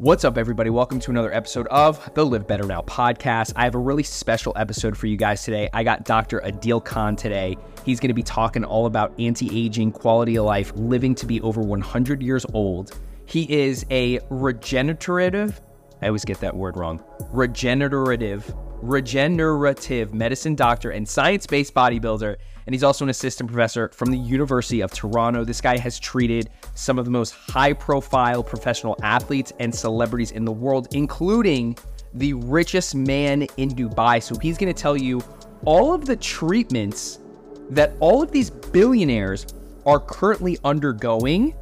What's up, everybody? Welcome to another episode of the Live Better Now podcast. I have a really special episode for you guys today. I got Dr. Adeel Khan today. He's going to be talking all about anti aging, quality of life, living to be over 100 years old. He is a regenerative, I always get that word wrong, regenerative, regenerative medicine doctor and science based bodybuilder and he's also an assistant professor from the University of Toronto. This guy has treated some of the most high profile professional athletes and celebrities in the world, including the richest man in Dubai. So he's going to tell you all of the treatments that all of these billionaires are currently undergoing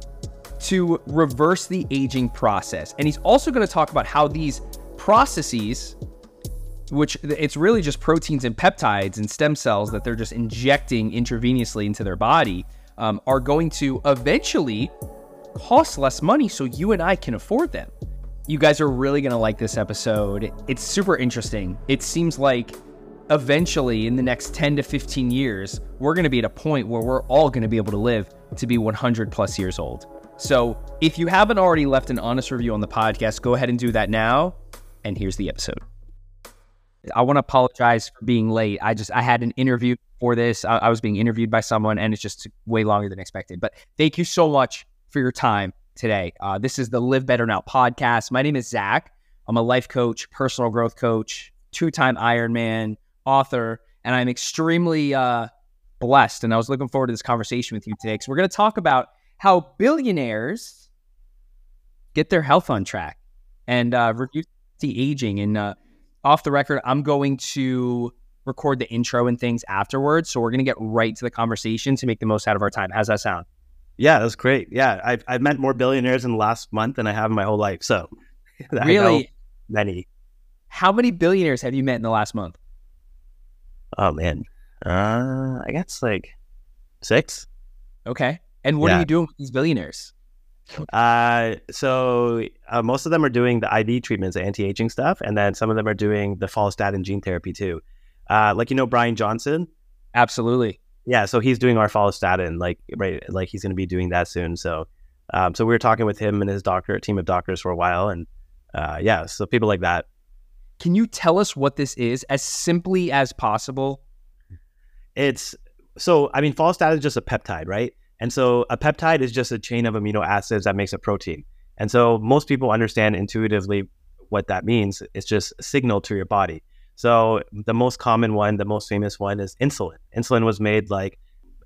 to reverse the aging process. And he's also going to talk about how these processes which it's really just proteins and peptides and stem cells that they're just injecting intravenously into their body, um, are going to eventually cost less money so you and I can afford them. You guys are really going to like this episode. It's super interesting. It seems like eventually in the next 10 to 15 years, we're going to be at a point where we're all going to be able to live to be 100 plus years old. So if you haven't already left an honest review on the podcast, go ahead and do that now. And here's the episode. I want to apologize for being late. I just I had an interview for this. I, I, was being interviewed by someone, and it's just way longer than expected. But thank you so much for your time today. Uh, this is the Live Better Now podcast. My name is Zach. I'm a life coach, personal growth coach, two-time Ironman author, and I'm extremely uh, blessed. And I was looking forward to this conversation with you today because we're going to talk about how billionaires get their health on track and uh, reduce the aging and uh, off the record, I'm going to record the intro and things afterwards. So we're going to get right to the conversation to make the most out of our time. How's that sound? Yeah, that's great. Yeah, I've, I've met more billionaires in the last month than I have in my whole life. So really, many. How many billionaires have you met in the last month? Oh man, uh, I guess like six. Okay, and what yeah. are you doing with these billionaires? Uh, so uh, most of them are doing the IV treatments, anti-aging stuff, and then some of them are doing the follistatin gene therapy too. Uh, like you know Brian Johnson. Absolutely. Yeah, so he's doing our follistatin, like right, like he's going to be doing that soon. So, um, so we were talking with him and his doctor, team of doctors for a while, and uh, yeah, so people like that. Can you tell us what this is as simply as possible? It's so I mean, follistatin is just a peptide, right? And so a peptide is just a chain of amino acids that makes a protein. And so most people understand intuitively what that means. It's just a signal to your body. So the most common one, the most famous one is insulin. Insulin was made like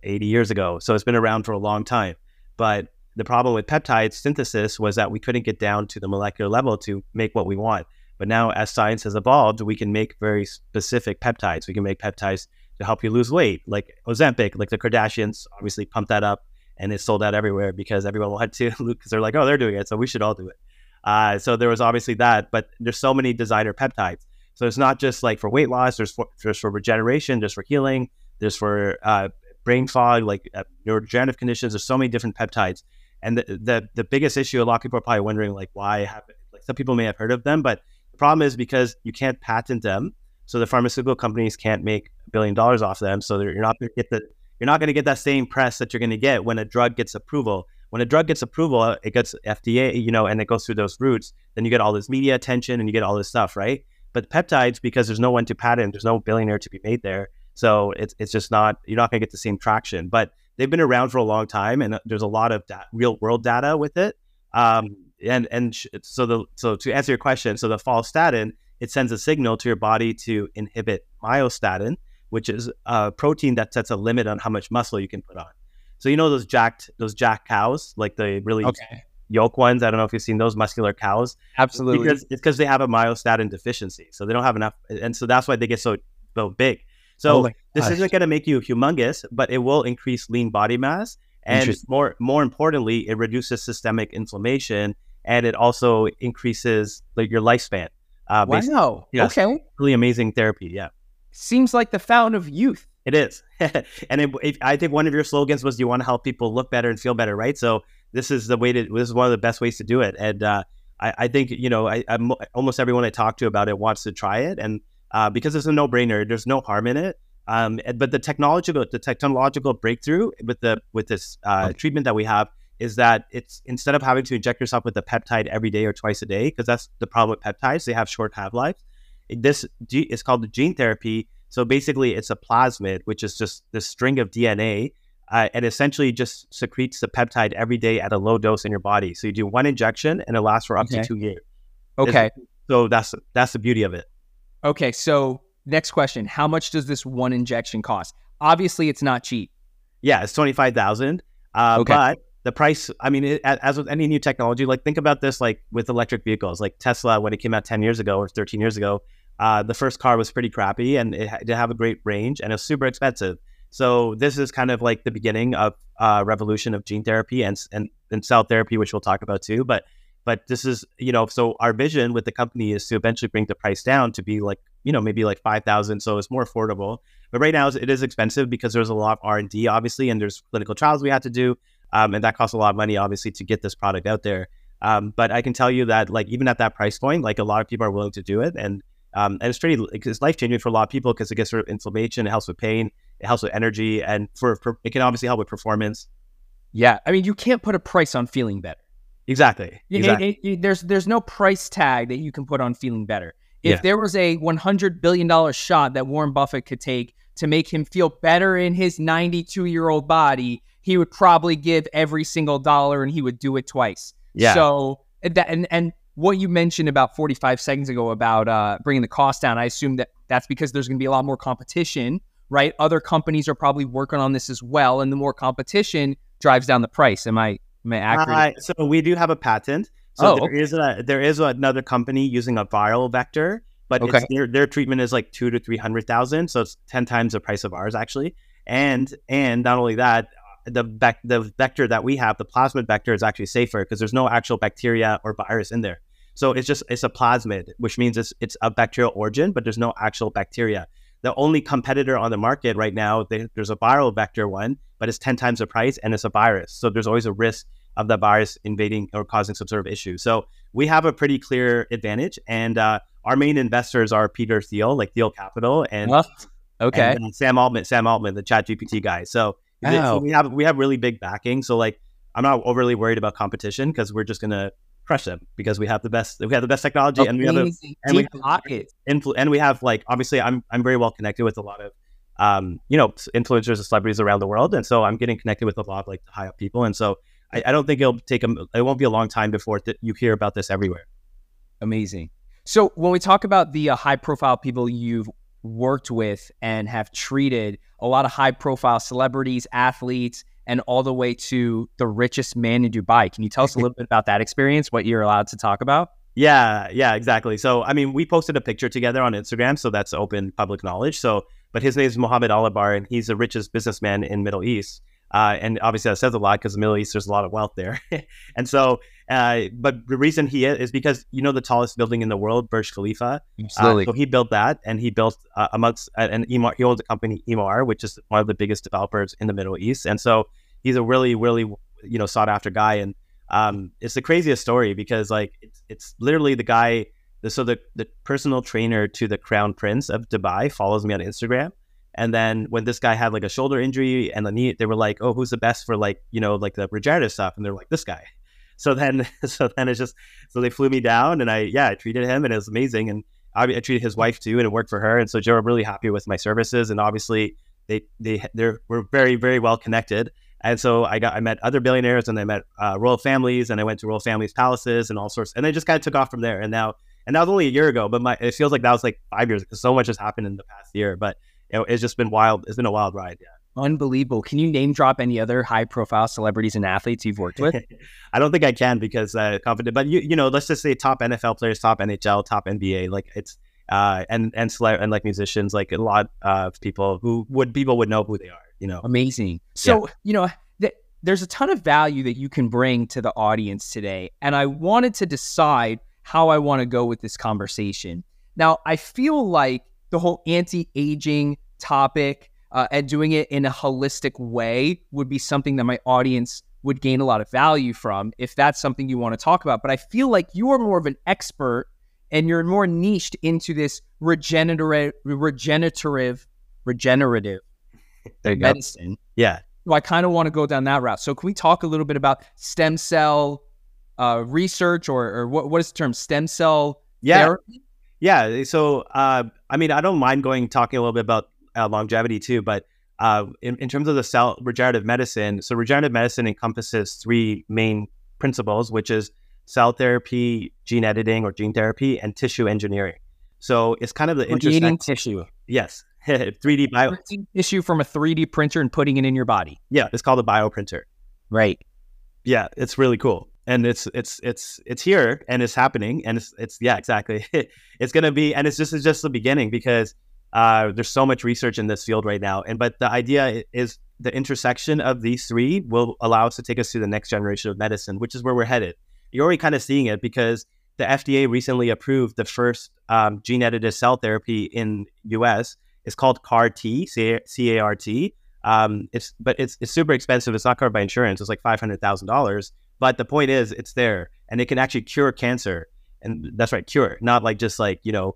80 years ago. So it's been around for a long time. But the problem with peptide synthesis was that we couldn't get down to the molecular level to make what we want. But now, as science has evolved, we can make very specific peptides. We can make peptides to help you lose weight, like Ozempic, like the Kardashians obviously pumped that up and it sold out everywhere because everyone wanted to because they're like, oh, they're doing it, so we should all do it. Uh, so there was obviously that, but there's so many designer peptides. So it's not just like for weight loss. There's for, there's for regeneration. There's for healing. There's for uh, brain fog, like uh, neurodegenerative conditions. There's so many different peptides. And the, the the biggest issue, a lot of people are probably wondering, like, why have like some people may have heard of them, but the problem is because you can't patent them, so the pharmaceutical companies can't make billion dollars off them. So you're not going to get you're not going to get that same press that you're going to get when a drug gets approval. When a drug gets approval, it gets FDA, you know, and it goes through those routes. Then you get all this media attention and you get all this stuff, right? But peptides, because there's no one to patent, there's no billionaire to be made there. So it's it's just not you're not going to get the same traction. But they've been around for a long time, and there's a lot of da- real world data with it. Um, and and sh- so the so to answer your question, so the false follistatin it sends a signal to your body to inhibit myostatin, which is a protein that sets a limit on how much muscle you can put on. So you know those jacked those jack cows, like the really okay. yoke ones. I don't know if you've seen those muscular cows. Absolutely, because, it's because they have a myostatin deficiency, so they don't have enough, and so that's why they get so so big. So oh this isn't going to make you humongous, but it will increase lean body mass, and more more importantly, it reduces systemic inflammation, and it also increases like your lifespan. Uh, wow. Yes, okay. Really amazing therapy. Yeah seems like the fountain of youth. It is, and it, it, I think one of your slogans was you want to help people look better and feel better, right? So this is the way to. This is one of the best ways to do it, and uh, I, I, think you know, I, I'm, almost everyone I talk to about it wants to try it, and uh, because it's a no-brainer, there's no harm in it. Um, but the technological, the technological breakthrough with the with this uh, okay. treatment that we have is that it's instead of having to inject yourself with the peptide every day or twice a day, because that's the problem with peptides, they have short half lives. This is called the gene therapy. So basically, it's a plasmid, which is just this string of DNA, uh, and essentially just secretes the peptide every day at a low dose in your body. So you do one injection, and it lasts for up Okay. to two years. Okay. So that's that's the beauty of it. Okay. So next question: How much does this one injection cost? Obviously, it's not cheap. Yeah, it's twenty five thousand. Uh, Okay. But the price, I mean, it, as with any new technology, like think about this, like with electric vehicles, like Tesla when it came out ten years ago or thirteen years ago, uh, the first car was pretty crappy and it didn't have a great range and it was super expensive. So this is kind of like the beginning of uh, revolution of gene therapy and, and and cell therapy, which we'll talk about too. But but this is you know, so our vision with the company is to eventually bring the price down to be like you know maybe like five thousand, so it's more affordable. But right now it is expensive because there's a lot of R and D, obviously, and there's clinical trials we have to do, um, and that costs a lot of money, obviously, to get this product out there. Um, but I can tell you that, like, even at that price point, like a lot of people are willing to do it, and um, and it's pretty, it's life changing for a lot of people because it gets rid of inflammation, it helps with pain, it helps with energy, and for, for it can obviously help with performance. Yeah. I mean, you can't put a price on feeling better. Exactly. Exactly. it- it- there's there's no price tag that you can put on feeling better. If Yeah. there was a 100 billion dollar shot that Warren Buffett could take to make him feel better in his 92 year old body, he would probably give every single dollar and he would do it twice. Yeah. So and that and and what you mentioned about 45 seconds ago about uh, bringing the cost down, I assume that that's because there's going to be a lot more competition, right? Other companies are probably working on this as well, and the more competition drives down the price. Am I am I accurate? Uh, so we do have a patent. So Oh, there is a there is another company using a viral vector, but Okay. it's, their their treatment is like two to three hundred thousand, so it's ten times the price of ours actually. And and not only that, the bec- the vector that we have, the plasmid vector, is actually safer because there's no actual bacteria or virus in there. So it's just it's a plasmid, which means it's it's a bacterial origin, but there's no actual bacteria. The only competitor on the market right now, they, there's a viral vector one, but it's ten times the price, and it's a virus. So there's always a risk of the virus invading or causing some sort of issue. So we have a pretty clear advantage, and uh, our main investors are Peter Thiel, like Thiel Capital, and, Well, okay. and, uh, Sam Altman, Sam Altman, the Chat GPT guy. So, so we have we have really big backing. So like I'm not overly worried about competition because we're just gonna crush them because we have the best we have the best technology and we have a and we Deep have- pockets. influ- and we have like obviously I'm I'm very well connected with a lot of um you know influencers and celebrities around the world, and so I'm getting connected with a lot of like high up people, and so I, I don't think it'll take a it won't be a long time before th- you hear about this everywhere. Amazing. So when we talk about the uh, high profile people you've worked with and have treated, a lot of high profile celebrities, athletes, and all the way to the richest man in Dubai. Can you tell us a little bit about that experience? What you're allowed to talk about? Yeah, yeah, exactly. So, I mean, we posted a picture together on Instagram, so that's open public knowledge. So, but his name is Mohammed Alabbar, and he's the richest businessman in Middle East. Uh, and obviously, that says a lot because the Middle East, there's a lot of wealth there. and so, uh, but the reason he is, is because you know the tallest building in the world, Burj Khalifa. Uh, so he built that, and he built uh, amongst uh, and Emaar, he owns a company Emaar, which is one of the biggest developers in the Middle East, and so he's a really, really you know sought after guy, and um, it's the craziest story because like it's it's literally the guy. The, so the the personal trainer to the crown prince of Dubai follows me on Instagram, and then when this guy had like a shoulder injury and the knee, they were like, "Oh, who's the best for like you know like the regenerative stuff?" And they're like, "This guy." So then, so then it's just so they flew me down, and I yeah I treated him, and it was amazing, and I, I treated his wife too, and it worked for her, and so Joe were really happy with my services, and obviously they they they're we're very very well connected, and so I got I met other billionaires, and I met uh, royal families, and I went to royal families' palaces, and all sorts, and they just kind of took off from there, and now and that was only a year ago, but my it feels like that was like five years because so much has happened in the past year, but you know, it's just been wild. It's been a wild ride. Yeah. Unbelievable. Can you name drop any other high profile celebrities and athletes you've worked with? I don't think I can because uh, confident, but you you know, let's just say top NFL players, top NHL, top NBA, like it's uh and and cele- and like musicians, like a lot of people who would people would know who they are. You know, Amazing. So, you know, th- there's a ton of value that you can bring to the audience today. And I wanted to decide how I want to go with this conversation. Now, I feel like the whole anti aging topic uh, and doing it in a holistic way would be something that my audience would gain a lot of value from if that's something you want to talk about. But I feel like you're more of an expert and you're more niched into this regenerative, regenerative, regenerative you go. medicine. Yeah, So I kind of want to go down that route. So can we talk a little bit about stem cell uh, research or, or what, what is the term stem cell yeah. therapy? Yeah. So, uh, I mean, I don't mind going talking a little bit about uh, longevity too, but uh, in, in terms of the cell regenerative medicine, so regenerative medicine encompasses three main principles, which is cell therapy, gene editing or gene therapy, and tissue engineering. So it's kind of the creating tissue. Yes, 3D bio tissue from a 3D printer and putting it in your body. Yeah, it's called a bioprinter. Right. Yeah, it's really cool and it's it's it's it's here and it's happening and it's it's yeah exactly. It's gonna be and it's just it's just the beginning because uh, there's so much research in this field right now and but the idea is the intersection of these three will allow us to take us to the next generation of medicine which is where we're headed. You're already kind of seeing it because the FDA recently approved the first um, gene edited cell therapy in US it's called CAR T C A R T. Um, it's but it's it's super expensive. It's not covered by insurance. It's like five hundred thousand dollars but the point is, it's there and it can actually cure cancer. And that's right, cure, not like just like, you know,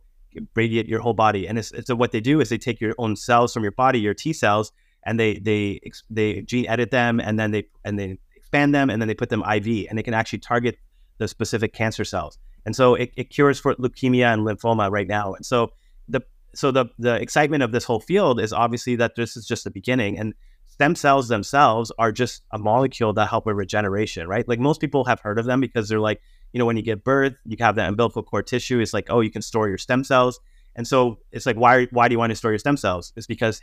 radiate your whole body. And it's, it's what they do is they take your own cells from your body, your T cells, and they they they gene edit them and then they and they expand them and then they put them IV and they can actually target the specific cancer cells. And so it, it cures for leukemia and lymphoma right now. And so the so the the excitement of this whole field is obviously that this is just the beginning. And stem cells themselves are just a molecule that help with regeneration, right? Like most people have heard of them because they're like, you know, when you give birth, you have that umbilical cord tissue. It's like, oh, you can store your stem cells. And so it's like, why, why do you want to store your stem cells? It's because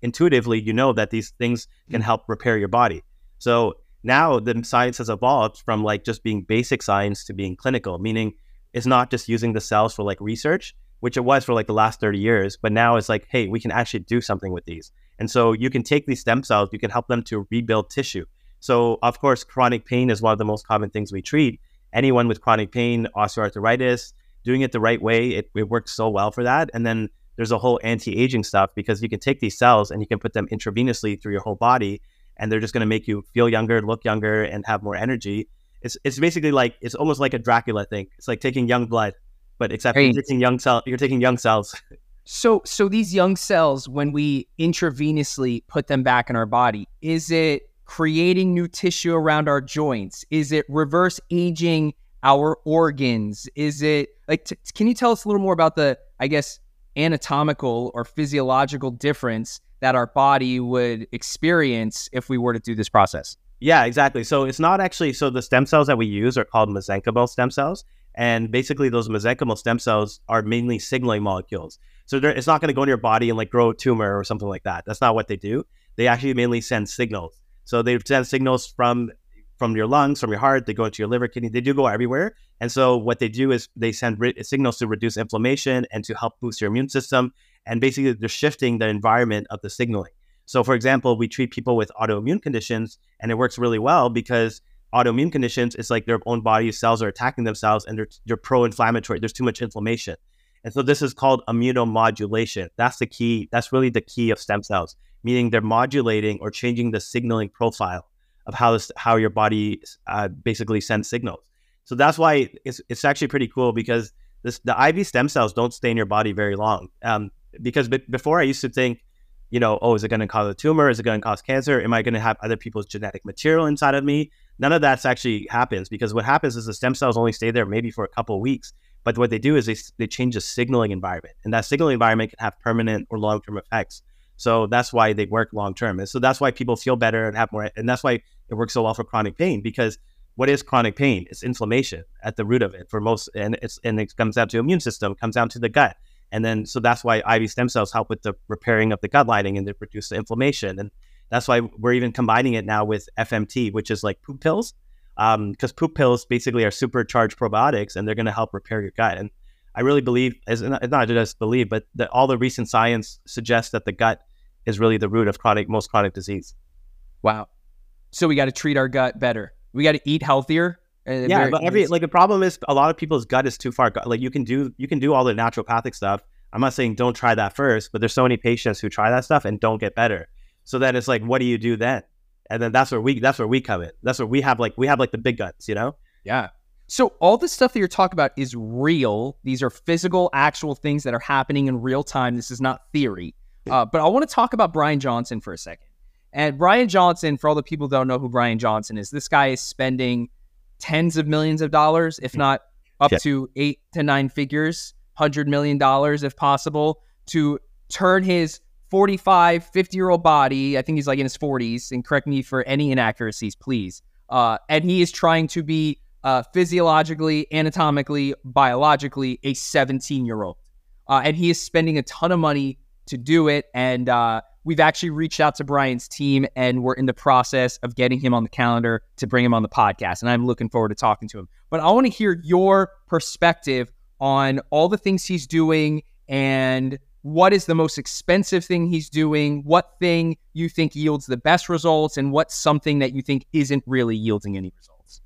intuitively you know that these things can mm. help repair your body. So now the science has evolved from like just being basic science to being clinical, meaning it's not just using the cells for like research, which it was for like the last 30 years, but now it's like, hey, we can actually do something with these. And so you can take these stem cells, you can help them to rebuild tissue. So, of course, chronic pain is one of the most common things we treat. Anyone with chronic pain, osteoarthritis, doing it the right way, it, it works so well for that. And then there's a whole anti aging stuff because you can take these cells and you can put them intravenously through your whole body, and they're just going to make you feel younger, look younger, and have more energy. It's, it's basically like it's almost like a Dracula thing. It's like taking young blood, but except you're taking young cells. you're taking young cells. So, so these young cells, when we intravenously put them back in our body, is it creating new tissue around our joints? Is it reverse aging our organs? Is it like? T- can you tell us a little more about the, I guess, anatomical or physiological difference that our body would experience if we were to do this process? Yeah, exactly. So it's not actually. So the stem cells that we use are called mesenchymal stem cells, and basically those mesenchymal stem cells are mainly signaling molecules. So it's not going to go in your body and like grow a tumor or something like that. That's not what they do. They actually mainly send signals. So they send signals from from your lungs, from your heart. They go into your liver, kidney. They do go everywhere. And so what they do is they send re- signals to reduce inflammation and to help boost your immune system. And basically, they're shifting the environment of the signaling. So, for example, we treat people with autoimmune conditions, and it works really well because autoimmune conditions is like their own body cells are attacking themselves and they're, they're pro-inflammatory. There's too much inflammation. And so this is called immunomodulation. That's the key. That's really the key of stem cells, meaning they're modulating or changing the signaling profile of how this, how your body uh, basically sends signals. So that's why it's, it's actually pretty cool because this, the IV stem cells don't stay in your body very long. Um, because b- before I used to think, you know, oh, is it going to cause a tumor? Is it going to cause cancer? Am I going to have other people's genetic material inside of me? None of that's actually happens because what happens is the stem cells only stay there maybe for a couple of weeks but what they do is they, they change the signaling environment, and that signaling environment can have permanent or long term effects. So that's why they work long term. And so that's why people feel better and have more. And that's why it works so well for chronic pain because what is chronic pain? It's inflammation at the root of it for most, and it's and it comes down to immune system, comes down to the gut, and then so that's why IV stem cells help with the repairing of the gut lining and they reduce the inflammation. And that's why we're even combining it now with FMT, which is like poop pills because um, poop pills basically are supercharged probiotics and they're going to help repair your gut. And I really believe, as not, not just believe, but that all the recent science suggests that the gut is really the root of chronic most chronic disease. Wow. So we got to treat our gut better. We got to eat healthier. Uh, yeah, very, but every like the problem is a lot of people's gut is too far. Like you can do you can do all the naturopathic stuff. I'm not saying don't try that first, but there's so many patients who try that stuff and don't get better. So then it's like, what do you do then? and then that's where we that's where we come in. That's where we have like we have like the big guns, you know? Yeah. So all the stuff that you're talking about is real. These are physical, actual things that are happening in real time. This is not theory. Uh, but I want to talk about Brian Johnson for a second. And Brian Johnson, for all the people who don't know who Brian Johnson is, this guy is spending tens of millions of dollars, if not up Yeah. to eight to nine figures, hundred million dollars if possible, to turn his 45, 50 year old body, I think he's like in his 40s, and correct me for any inaccuracies, please. Uh, and he is trying to be uh, physiologically, anatomically, biologically a 17 year old. Uh, and he is spending a ton of money to do it. And uh, we've actually reached out to Brian's team and we're in the process of getting him on the calendar to bring him on the podcast. And I'm looking forward to talking to him. But I want to hear your perspective on all the things he's doing and what is the most expensive thing he's doing, what thing you think yields the best results, and what's something that you think isn't really yielding any results.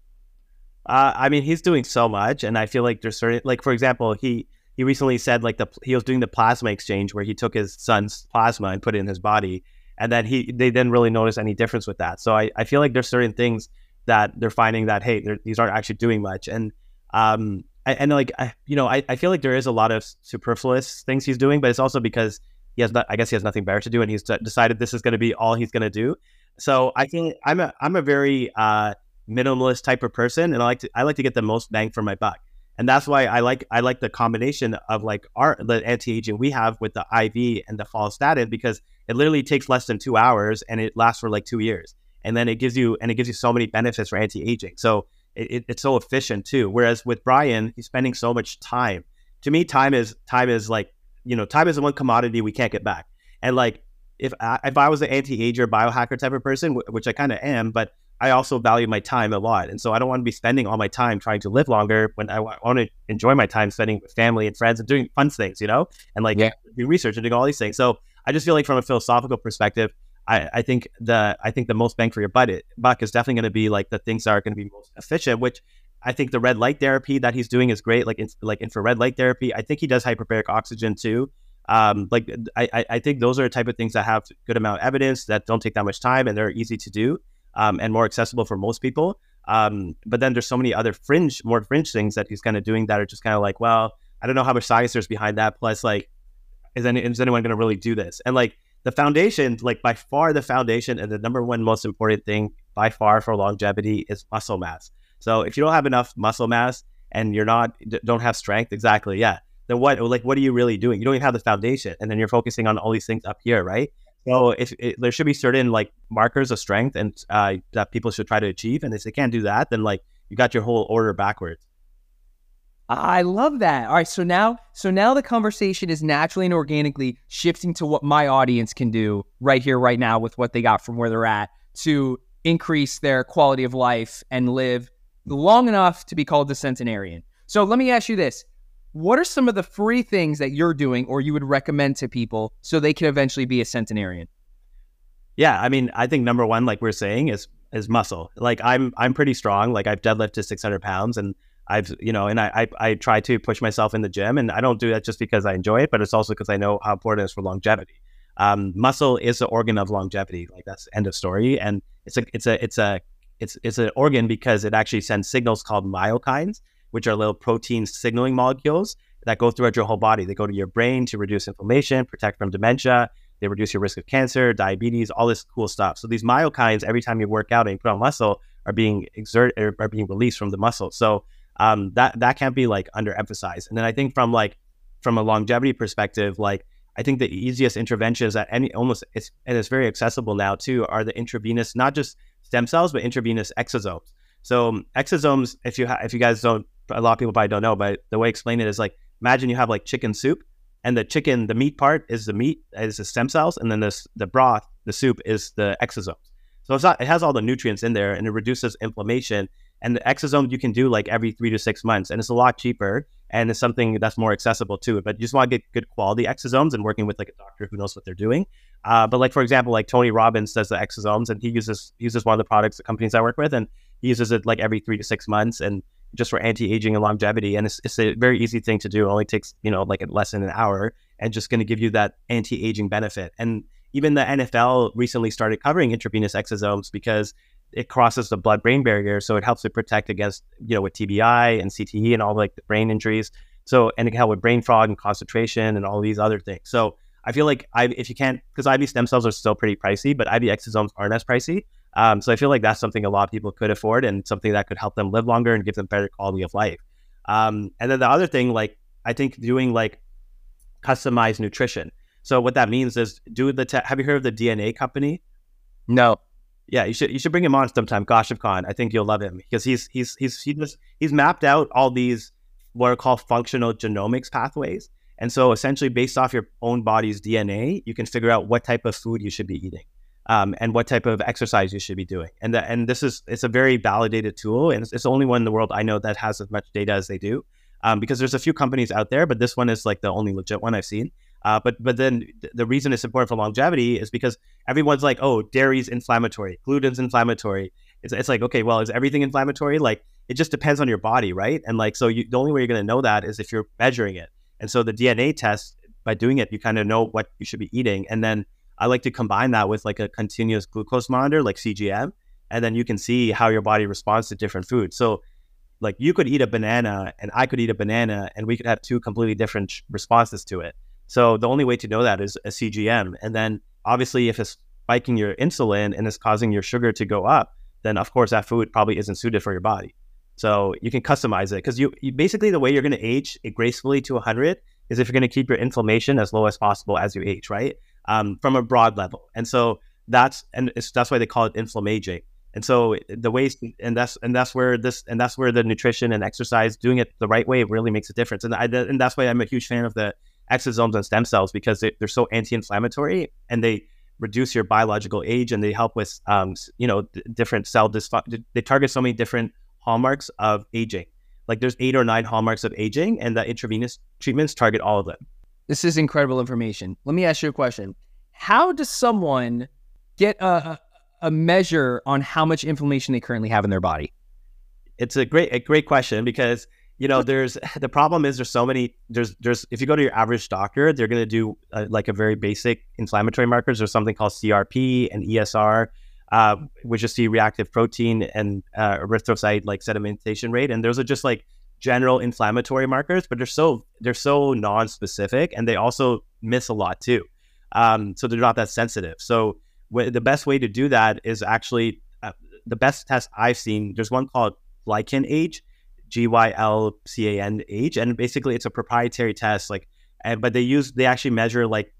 Uh, I mean, he's doing so much, and I feel like there's certain, like for example, he he recently said like the he was doing the plasma exchange where he took his son's plasma and put it in his body, and then he they didn't really notice any difference with that. So I, I feel like there's certain things that they're finding that hey, these aren't actually doing much, and um And like I, you know I, I feel like there is a lot of superfluous things he's doing, but it's also because he has not, I guess he has nothing better to do, and he's decided this is going to be all he's going to do. So I think I'm a I'm a very uh, minimalist type of person, and I like to I like to get the most bang for my buck, and that's why I like I like the combination of like our the anti aging we have with the IV and the follistatin because it literally takes less than two hours and it lasts for like two years, and then it gives you and it gives you so many benefits for anti aging. So it, it, it's so efficient too. Whereas with Brian, he's spending so much time. To me, time is time is like you know time is the one commodity we can't get back, and like if I, if I was an anti-ager biohacker type of person, wh- which I kind of am, but I also value my time a lot, and so I don't want to be spending all my time trying to live longer when I want to enjoy my time spending with family and friends and doing fun things, you know, and like Yeah. doing research and doing all these things. So I just feel like from a philosophical perspective, I, I think the I think the most bang for your butt buck is definitely going to be like the things that are going to be most efficient, which I think the red light therapy that he's doing is great, like in, like infrared light therapy. I think he does hyperbaric oxygen too um, like I, I- think those are the type of things that have good amount of evidence that don't take that much time and they're easy to do um, and more accessible for most people. Um, but then there's so many other fringe, more fringe things that he's kind of doing that are just kind of like, well, I don't know how much science there's behind that. Plus, like, is, any, is anyone going to really do this? And like the foundation, like by far the foundation and the number one most important thing by far for longevity is muscle mass. So if you don't have enough muscle mass and you're not don't have strength, exactly, yeah. Then what like what are you really doing? You don't even have the foundation, and then you're focusing on all these things up here, right? So if it, there should be certain like markers of strength and uh, that people should try to achieve, and if they can't do that, then like you got your whole order backwards. I love that. All right, so now so now the conversation is naturally and organically shifting to what my audience can do right here right now with what they got from where they're at to increase their quality of life and live long enough to be called the centenarian. So let me ask you this. What are some of the free things that you're doing or you would recommend to people so they can eventually be a centenarian? Yeah, I mean, I think number one, like we're saying, is is muscle. Like I'm I'm pretty strong. Like I've deadlifted 600 pounds, and I've you know, and I, I I try to push myself in the gym, and I don't do that just because I enjoy it, but it's also because I know how important it is for longevity. Um, muscle is the organ of longevity. Like that's end of story, and it's a it's a it's a it's it's an organ because it actually sends signals called myokines, which are little protein signaling molecules that go throughout your whole body. They go to your brain to reduce inflammation, protect from dementia, they reduce your risk of cancer, diabetes, all this cool stuff. So these myokines, every time you work out and you put on muscle, are being exert are are being released from the muscle. So um, that that can't be like underemphasized. And then I think from like from a longevity perspective, like I think the easiest interventions that any almost it's, and it's very accessible now too are the intravenous, not just stem cells, but intravenous exosomes. So um, exosomes, if you ha- if you guys don't, a lot of people probably don't know, but the way I explain it is like imagine you have like chicken soup, and the chicken, the meat part is the meat, is the stem cells, and then this the broth, the soup is the exosomes. So it's not, it has all the nutrients in there, and it reduces inflammation. And the exosome you can do like every three to six months, and it's a lot cheaper, and it's something that's more accessible too. But you just want to get good quality exosomes, and working with like a doctor who knows what they're doing. Uh, but like for example, like Tony Robbins does the exosomes, and he uses he uses one of the products, the companies I work with, and he uses it like every three to six months, and just for anti-aging and longevity. And it's, it's a very easy thing to do. It only takes you know like less than an hour, and just going to give you that anti-aging benefit. And even the NFL recently started covering intravenous exosomes because it crosses the blood-brain barrier, so it helps to protect against you know with TBI and CTE and all like the brain injuries. So and it can help with brain fog and concentration and all these other things. So I feel like I, if you can't, because IV stem cells are still pretty pricey, but IV exosomes aren't as pricey. Um, so I feel like that's something a lot of people could afford and something that could help them live longer and give them better quality of life. Um, and then the other thing, like I think doing like customized nutrition. So what that means is do the te- have you heard of the DNA company? No. Yeah, you should you should bring him on sometime, Kashif Khan. I think you'll love him because he's he's he's he just he's mapped out all these what are called functional genomics pathways. And so essentially based off your own body's DNA, you can figure out what type of food you should be eating. Um, and what type of exercise you should be doing. And the, and this is it's a very validated tool, and it's, it's, the only one in the world I know that has as much data as they do. Um, because there's a few companies out there, but this one is like the only legit one I've seen. Uh, but but then th- the reason it's important for longevity is because everyone's like, oh, dairy's inflammatory, gluten's inflammatory. It's, it's like, okay, well, is everything inflammatory? Like, it just depends on your body, right? And like, so you, the only way you're going to know that is if you're measuring it. And so the DNA test, by doing it, you kind of know what you should be eating. And then I like to combine that with like a continuous glucose monitor, like CGM, and then you can see how your body responds to different foods. So like you could eat a banana and I could eat a banana and we could have two completely different responses to it. So the only way to know that is a CGM. And then obviously, if it's spiking your insulin and it's causing your sugar to go up, then of course that food probably isn't suited for your body. So you can customize it because you, you, basically the way you're going to age gracefully to 100 is if you're going to keep your inflammation as low as possible as you age, right? Um, from a broad level. And so that's and that's why they call it inflammaging. And so the ways, and that's and that's where this and that's where the nutrition and exercise, doing it the right way, really makes a difference. And I, and that's why I'm a huge fan of the exosomes and stem cells because they, are so anti-inflammatory and they reduce your biological age and they help with um, you know d- different cell dysfunction. They target so many different hallmarks of aging. Like there's eight or nine hallmarks of aging, and the intravenous treatments target all of them. This is incredible information. Let me ask you a question: How does someone get a, a measure on how much inflammation they currently have in their body? It's a great a great question because you know there's the problem is there's so many there's there's if you go to your average doctor they're going to do uh, like a very basic inflammatory markers. There's something called crp and esr uh, which is c-reactive protein and uh, erythrocyte like sedimentation rate. And those are just like general inflammatory markers but they're so they're so non-specific and they also miss a lot too. Um, so they're not that sensitive. So w- the best way to do that is actually uh, the best test i've seen there's one called GlycanAge G Y L C A N H, and basically it's a proprietary test. Like, but they use they actually measure like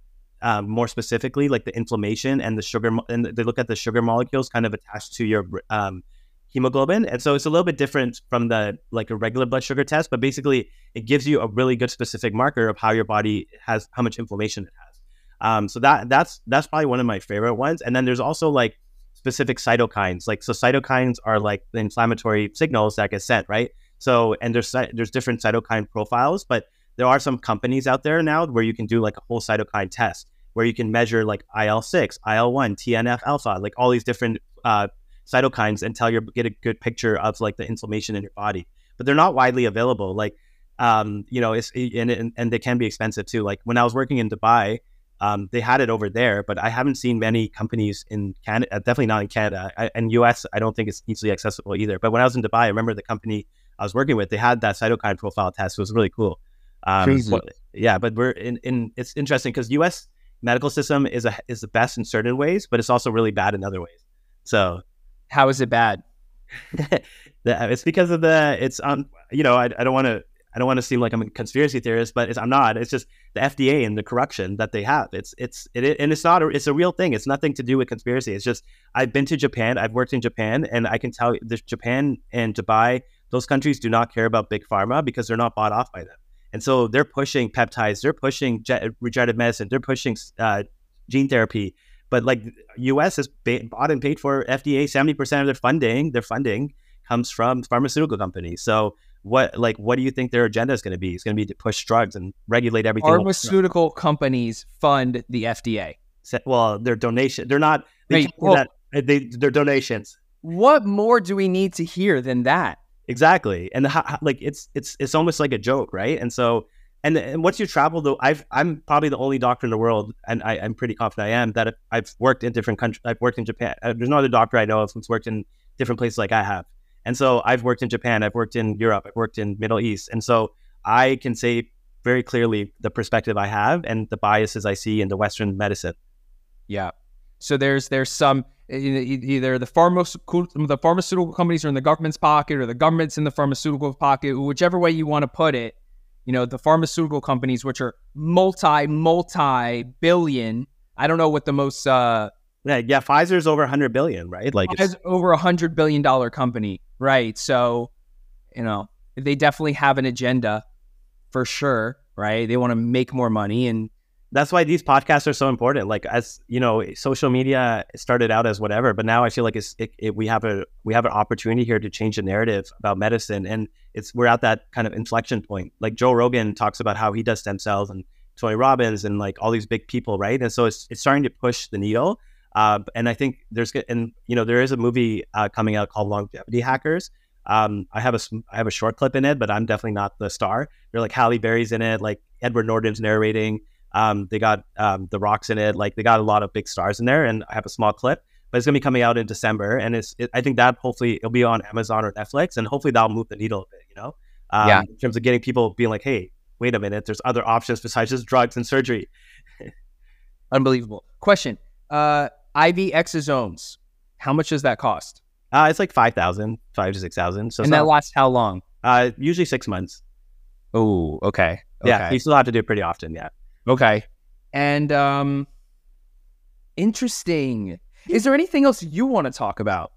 um, more specifically like the inflammation and the sugar, and they look at the sugar molecules kind of attached to your um, hemoglobin, and so it's a little bit different from the like a regular blood sugar test. But basically, it gives you a really good specific marker of how your body has how much inflammation it has. Um, so that that's that's probably one of my favorite ones. And then there's also like specific cytokines. Like so, cytokines are like the inflammatory signals that get sent, right? So, and there's there's different cytokine profiles, but there are some companies out there now where you can do like a whole cytokine test where you can measure like IL six, IL one, TNF alpha, like all these different uh, cytokines, and tell you get a good picture of like the inflammation in your body. But they're not widely available. Like, um, you know, it's and, and and they can be expensive too. Like when I was working in Dubai, um, they had it over there, but I haven't seen many companies in Canada, definitely not in Canada. And US, I don't think it's easily accessible either. But when I was in Dubai, I remember the company I was working with, they had that cytokine profile test. It was really cool. Um. But, yeah, but we're in, in it's interesting because U.S. medical system is a is the best in certain ways, but it's also really bad in other ways. So, how is it bad? it's because of the it's um you know I, I don't want to I don't want to seem like I'm a conspiracy theorist, but I'm not. It's just the FDA and the corruption that they have. It's it's it, and it's not a, it's a real thing. It's nothing to do with conspiracy. It's just I've been to Japan. I've worked in Japan, and I can tell the Japan and Dubai those countries do not care about big pharma because they're not bought off by them. And so they're pushing peptides, they're pushing regenerative medicine, they're pushing uh, gene therapy. But like U.S. has bought and paid for FDA. Seventy percent of their funding, their funding comes from pharmaceutical companies. So what like what do you think their agenda is going to be? It's going to be to push drugs and regulate everything. Pharmaceutical companies fund the FDA. Well, their donation. They're not. They Wait, well, that, they, they're donations. What more do we need to hear than that? Exactly, and the, like it's it's it's almost like a joke, right? And so, and, and once you travel, though, I've I'm probably the only doctor in the world, and I, am pretty confident I am that I've worked in different countries. I've worked in Japan. Uh, there's no other doctor I know of who's worked in different places like I have. And so I've worked in Japan, I've worked in Europe, I've worked in Middle East, and so I can say very clearly the perspective I have and the biases I see in the Western medicine. Yeah. So there's there's some either the pharmaceutical the pharmaceutical companies are in the government's pocket or the government's in the pharmaceutical pocket, whichever way you want to put it. You know, the pharmaceutical companies, which are multi multi billion. I don't know what the most. uh Yeah, yeah. Pfizer's over hundred billion, right? Like it's over a hundred billion dollar company, right? So, you know, they definitely have an agenda, for sure, right? They want to make more money and that's why these podcasts are so important. Like as you know, social media started out as whatever, but now I feel like it's it, it, we have a we have an opportunity here to change the narrative about medicine, and it's we're at that kind of inflection point. Like Joe Rogan talks about how he does stem cells, and Tony Robbins, and like all these big people, right? And so it's it's starting to push the needle. Uh, and I think there's and you know there is a movie uh, coming out called Longevity Hackers. Um, I have a I have a short clip in it, but I'm definitely not the star. They're like Halle Berry's in it, like Edward Norton's narrating. Um, they got um, the Rocks in it. Like they got a lot of big stars in there, and I have a small clip. But it's gonna be coming out in December, and it's it, I think that hopefully it'll be on Amazon or Netflix, and hopefully that'll move the needle a bit. You know, um, yeah. In terms of getting people being like, hey, wait a minute, there's other options besides just drugs and surgery. Unbelievable. Question: uh, IV exosomes. How much does that cost? Uh, it's like five thousand, five to six thousand. So and that lasts how long? Uh, usually six months. Oh, okay. okay. Yeah, you still have to do it pretty often. Yeah. Okay. And um interesting. Is there anything else you want to talk about?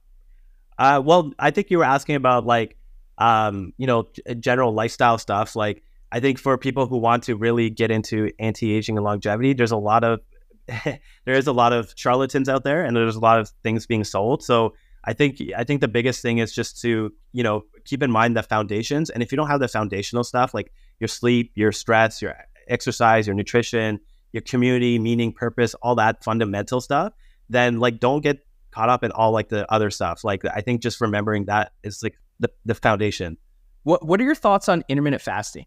Uh well, I think you were asking about like um, you know, general lifestyle stuff like I think for people who want to really get into anti-aging and longevity, there's a lot of there is a lot of charlatans out there and there's a lot of things being sold. So I think I think the biggest thing is just to, you know, keep in mind the foundations. And if you don't have the foundational stuff like your sleep, your stress, your exercise, your nutrition, your community, meaning, purpose, all that fundamental stuff, then like don't get caught up in all like the other stuff. Like I think just remembering that is like the, the foundation. What what are your thoughts on intermittent fasting?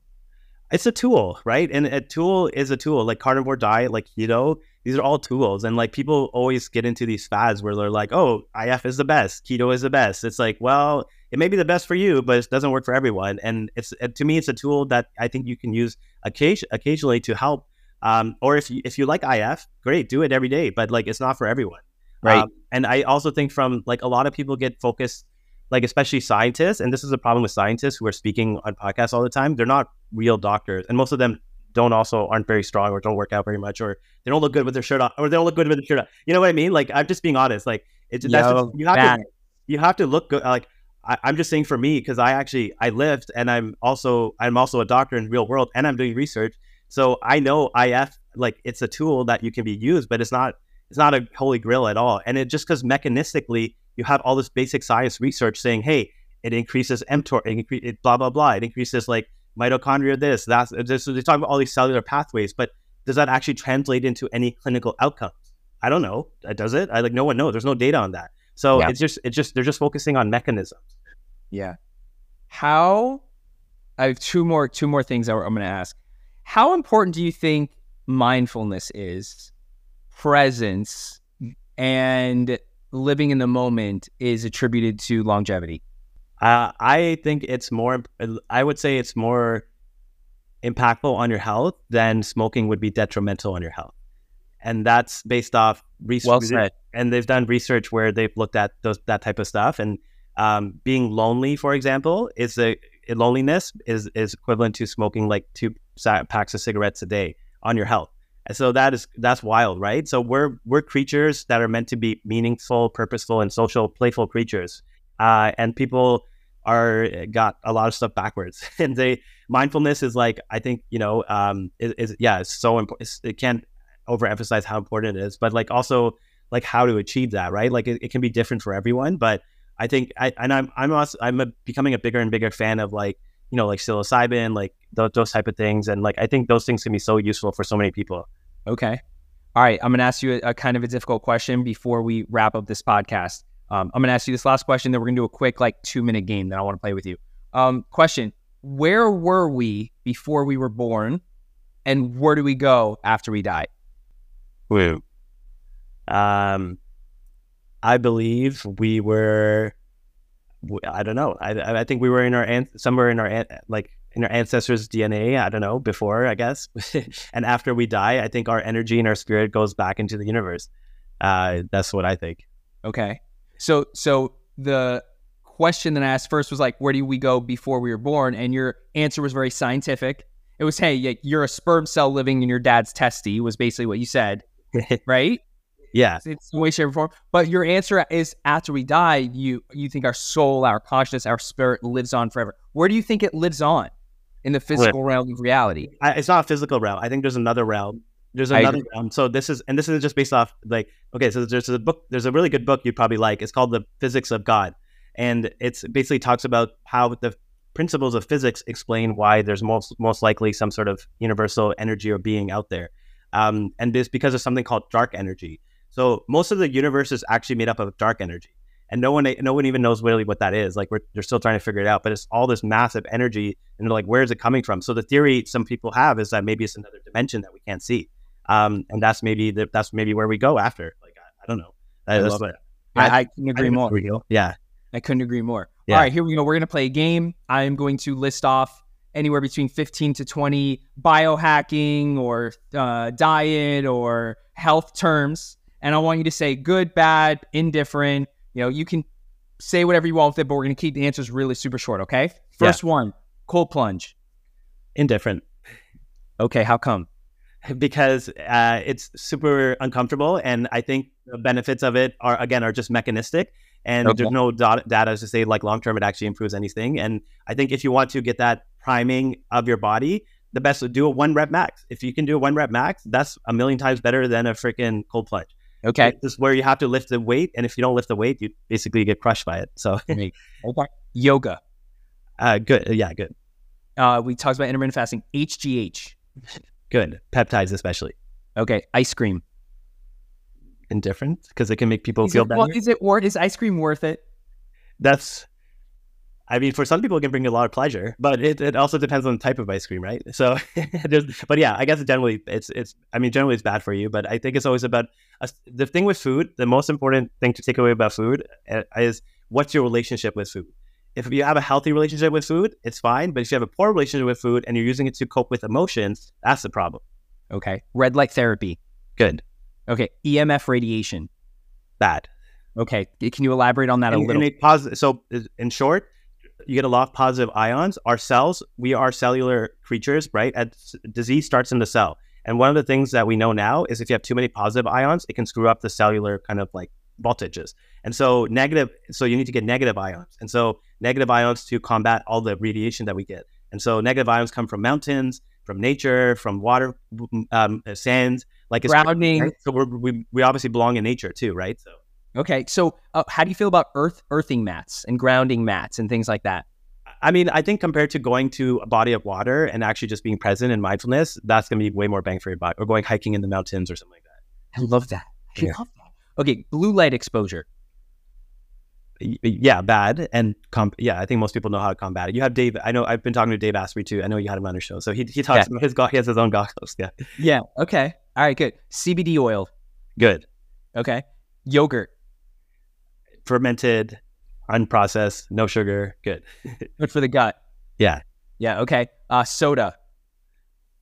It's a tool, right? And a tool is a tool. Like carnivore diet, like keto, these are all tools. And like people always get into these fads where they're like, oh, IF is the best, keto is the best. It's like, well, it may be the best for you, but it doesn't work for everyone. And it's to me, it's a tool that I think you can use occasion, occasionally to help. Um, or if you if you like IF, great, do it every day. But like, it's not for everyone, right? Um, and I also think from like a lot of people get focused, like especially scientists, and this is a problem with scientists who are speaking on podcasts all the time. They're not real doctors, and most of them don't also aren't very strong or don't work out very much or they don't look good with their shirt on or they don't look good with their shirt on. You know what I mean? Like I'm just being honest. Like it's Yo, that's just, you have to you have to look good. Like I, am just saying for me because I actually I lived and I'm also I'm also a doctor in real world and I'm doing research. So I know IF like it's a tool that you can be used, but it's not it's not a holy grail at all. And it just because mechanistically you have all this basic science research saying, hey, it increases mTOR, it, incre- it blah blah blah, it increases like mitochondria, this that's this. So they talk about all these cellular pathways, but does that actually translate into any clinical outcomes? I don't know. Uh, does it? I like no one knows. There's no data on that. So yeah. it's just it's just they're just focusing on mechanisms. Yeah. How? I have two more two more things I'm going to ask. How important do you think mindfulness is, presence, and living in the moment is attributed to longevity? Uh, I think it's more. I would say it's more impactful on your health than smoking would be detrimental on your health and that's based off research. Well. And they've done research where they've looked at those that type of stuff. And um, being lonely, for example, is a loneliness is is equivalent to smoking like two packs of cigarettes a day on your health. And so that is that's wild, right? So we're we're creatures that are meant to be meaningful, purposeful, and social, playful creatures. Uh, and people are got a lot of stuff backwards. and they mindfulness is like I think you know um, is, is yeah, it's so important. It can't overemphasize how important it is, but like also like how to achieve that, right? Like it, it can be different for everyone, but I think I and I'm I'm also I'm a, becoming a bigger and bigger fan of like you know like psilocybin, like those, those type of things, and like I think those things can be so useful for so many people. Okay, all right. I'm gonna ask you a, a kind of a difficult question before we wrap up this podcast. Um, I'm gonna ask you this last question, then we're gonna do a quick like two minute game that I want to play with you. Um, question: Where were we before we were born, and where do we go after we die? Woo. Um, I believe we were. I don't know. I, I think we were in our somewhere in our like in our ancestors' DNA. I don't know before, I guess, and after we die, I think our energy and our spirit goes back into the universe. Uh, that's what I think. Okay. So so the question that I asked first was like, where do we go before we were born? And your answer was very scientific. It was, hey, you're a sperm cell living in your dad's testy, was basically what you said, right? Yeah. It's some way, shape, or form. But your answer is after we die, you you think our soul, our consciousness, our spirit lives on forever. Where do you think it lives on in the physical realm of reality? I, it's not a physical realm. I think there's another realm. There's another realm. So this is and this is just based off like okay. So there's a book. There's a really good book you'd probably like. It's called The Physics of God, and it's basically talks about how the principles of physics explain why there's most most likely some sort of universal energy or being out there. Um, and this because of something called dark energy. So most of the universe is actually made up of dark energy, and no one no one even knows really what that is. Like we're they're still trying to figure it out, but it's all this massive energy, and they're like, where is it coming from? So the theory some people have is that maybe it's another dimension that we can't see, um, and that's maybe the, that's maybe where we go after. Like I, I don't know. I, love it. I, I, couldn't agree more. Yeah, I couldn't agree more. Yeah. All right, here we go. We're gonna play a game. I am going to list off anywhere between 15 to 20 biohacking or uh, diet or health terms and I want you to say good, bad, indifferent. You know, you can say whatever you want with it, but we're going to keep the answers really super short. Okay. First yeah. one, cold plunge. Indifferent. Okay. How come? Because uh, it's super uncomfortable, and I think the benefits of it are again are just mechanistic, and okay. there's no data to say like long term it actually improves anything. And I think if you want to get that priming of your body, the best do a one rep max. If you can do a one rep max, that's a million times better than a freaking cold plunge. Okay. This is where you have to lift the weight. And if you don't lift the weight, you basically get crushed by it. So okay. yoga. Uh, good. Yeah, good. Uh, we talked about intermittent fasting. HGH. Good. Peptides, especially. Okay. Ice cream. Indifferent because it can make people is feel it, better. Well, is it worth? Is ice cream worth it? That's I mean, for some people, it can bring a lot of pleasure, but it, it also depends on the type of ice cream, right? So, but yeah, I guess generally it's it's. I mean, generally it's bad for you, but I think it's always about uh, the thing with food. The most important thing to take away about food uh, is what's your relationship with food. If you have a healthy relationship with food, it's fine. But if you have a poor relationship with food and you're using it to cope with emotions, that's the problem. Okay. Red light therapy. Good. Okay. EMF radiation. Bad. Okay. Can you elaborate on that in, a little? In a posi- so, in short, you get a lot of positive ions. Our cells, we are cellular creatures, right? And disease starts in the cell. And one of the things that we know now is if you have too many positive ions, it can screw up the cellular kind of like voltages. And so negative, so you need to get negative ions. And so negative ions to combat all the radiation that we get. And so negative ions come from mountains, from nature, from water, um, sands, like it's grounding. Right? So we we obviously belong in nature too, right? So Okay, so uh, how do you feel about earth earthing mats and grounding mats and things like that? I mean, I think compared to going to a body of water and actually just being present in mindfulness, that's going to be way more bang for your buck. Or going hiking in the mountains or something like that. I love that. I yeah. love that. Okay, blue light exposure. Yeah, bad and comp- yeah, I think most people know how to combat it. You have Dave. I know I've been talking to Dave Asprey too. I know you had him on your show, so he he talks. Yeah. His go- he has his own goggles. Yeah. Yeah. Okay. All right. Good. CBD oil. Good. Okay. Yogurt fermented, unprocessed, no sugar. Good. Good for the gut. Yeah. Yeah. Okay. Uh, soda.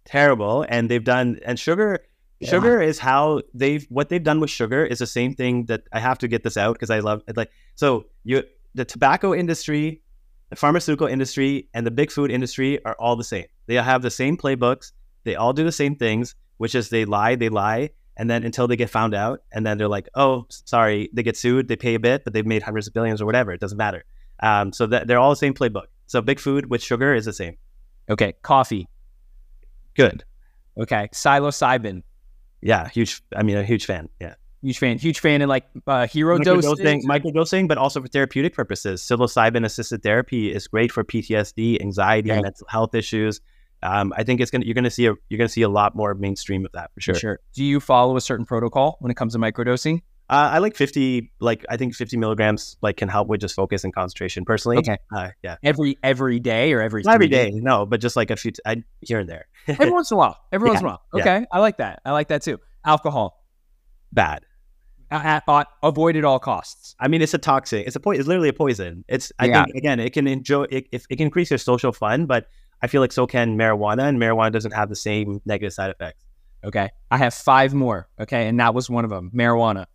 Terrible. And they've done, and sugar, yeah. sugar is how they've, what they've done with sugar is the same thing that I have to get this out because I love it. Like, so you, the tobacco industry, the pharmaceutical industry, and the big food industry are all the same. They have the same playbooks. They all do the same things, which is they lie, they lie, and then until they get found out and then they're like oh sorry they get sued they pay a bit but they've made hundreds of billions or whatever it doesn't matter um, so that they're all the same playbook so big food with sugar is the same okay coffee good okay psilocybin yeah huge i mean a huge fan yeah huge fan huge fan and like uh, hero microdosing, microdosing but also for therapeutic purposes psilocybin assisted therapy is great for ptsd anxiety okay. mental health issues um, I think it's gonna you're gonna see a you're gonna see a lot more mainstream of that for sure. For sure. Do you follow a certain protocol when it comes to microdosing? Uh, I like 50, like I think 50 milligrams like can help with just focus and concentration personally. Okay. Uh, yeah. Every every day or every, every day. days? no, but just like a few t- I, here and there. every once in a while. Every yeah. once in a while. Okay, yeah. I like that. I like that too. Alcohol. Bad. At, avoid at all costs. I mean, it's a toxic. It's a po- It's literally a poison. It's. I yeah. think again, it can enjoy. It, if it can increase your social fun, but I feel like so can marijuana, and marijuana doesn't have the same negative side effects. Okay. I have five more. Okay. And that was one of them marijuana.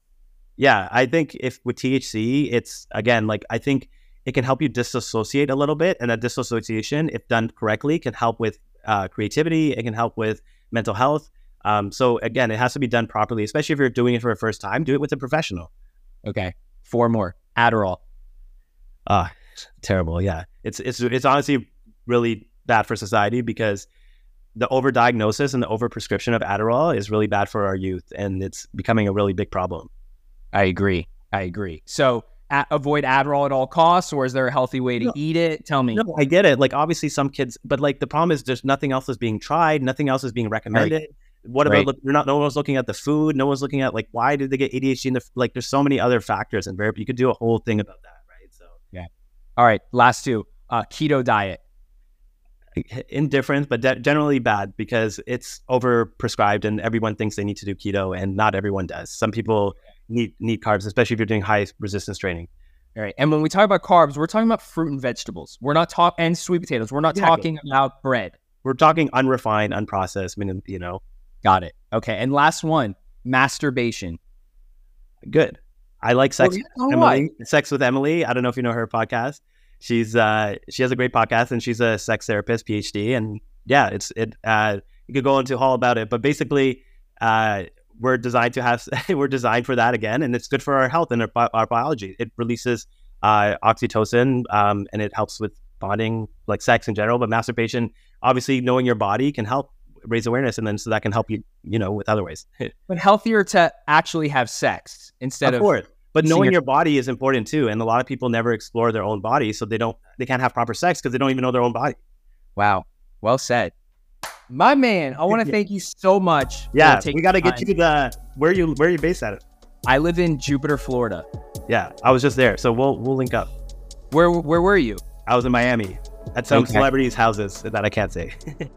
Yeah. I think if with THC, it's again, like, I think it can help you disassociate a little bit. And that disassociation, if done correctly, can help with uh, creativity, it can help with mental health. Um, so again, it has to be done properly, especially if you're doing it for the first time. Do it with a professional. Okay, four more. Adderall. Ah, terrible. Yeah, it's it's it's honestly really bad for society because the overdiagnosis and the overprescription of Adderall is really bad for our youth, and it's becoming a really big problem. I agree. I agree. So a- avoid Adderall at all costs, or is there a healthy way to No. eat it? Tell me. No, I get it. Like obviously some kids, but like the problem is there's nothing else is being tried, nothing else is being recommended. What about Right. look? You're not. No one's looking at the food. No one's looking at like why did they get ADHD? In the, like there's so many other factors and variables. You could do a whole thing about that, right? So yeah. All right, last two. Uh, keto diet. indifferent, but de- generally bad because it's overprescribed and everyone thinks they need to do keto, and not everyone does. Some people need need carbs, especially if you're doing high resistance training. All right. And when we talk about carbs, we're talking about fruit and vegetables. We're not talking and sweet potatoes. We're not Exactly. talking about bread. We're talking unrefined, unprocessed. I mean, you know, Got it. Okay. And last one, masturbation. good. I like sex. Oh, why? Emily, Sex with Emily. I don't know if you know her podcast. She's uh she has a great podcast and she's a sex therapist, PhD, and yeah, it's it. Uh, you could go into all about it, but basically, uh, we're designed to have we're designed for that again, and it's good for our health and our, bi- our biology. It releases uh, oxytocin, um, and it helps with bonding, like sex in general. But masturbation, obviously, knowing your body can help raise awareness, and then so that can help you, you know, with other ways. But healthier to actually have sex instead of of, course. But knowing your- your body is important too, and a lot of people never explore their own body, so they don't they can't have proper sex because they don't even know their own body. Wow. Well said. My man, I want to thank you so much. Yeah, we got to get you the where you where you based at it. I live in Jupiter, Florida. Yeah, I was just there, so we'll we'll link up. Where where were you? I was in Miami at some Okay. celebrities' houses that I can't say.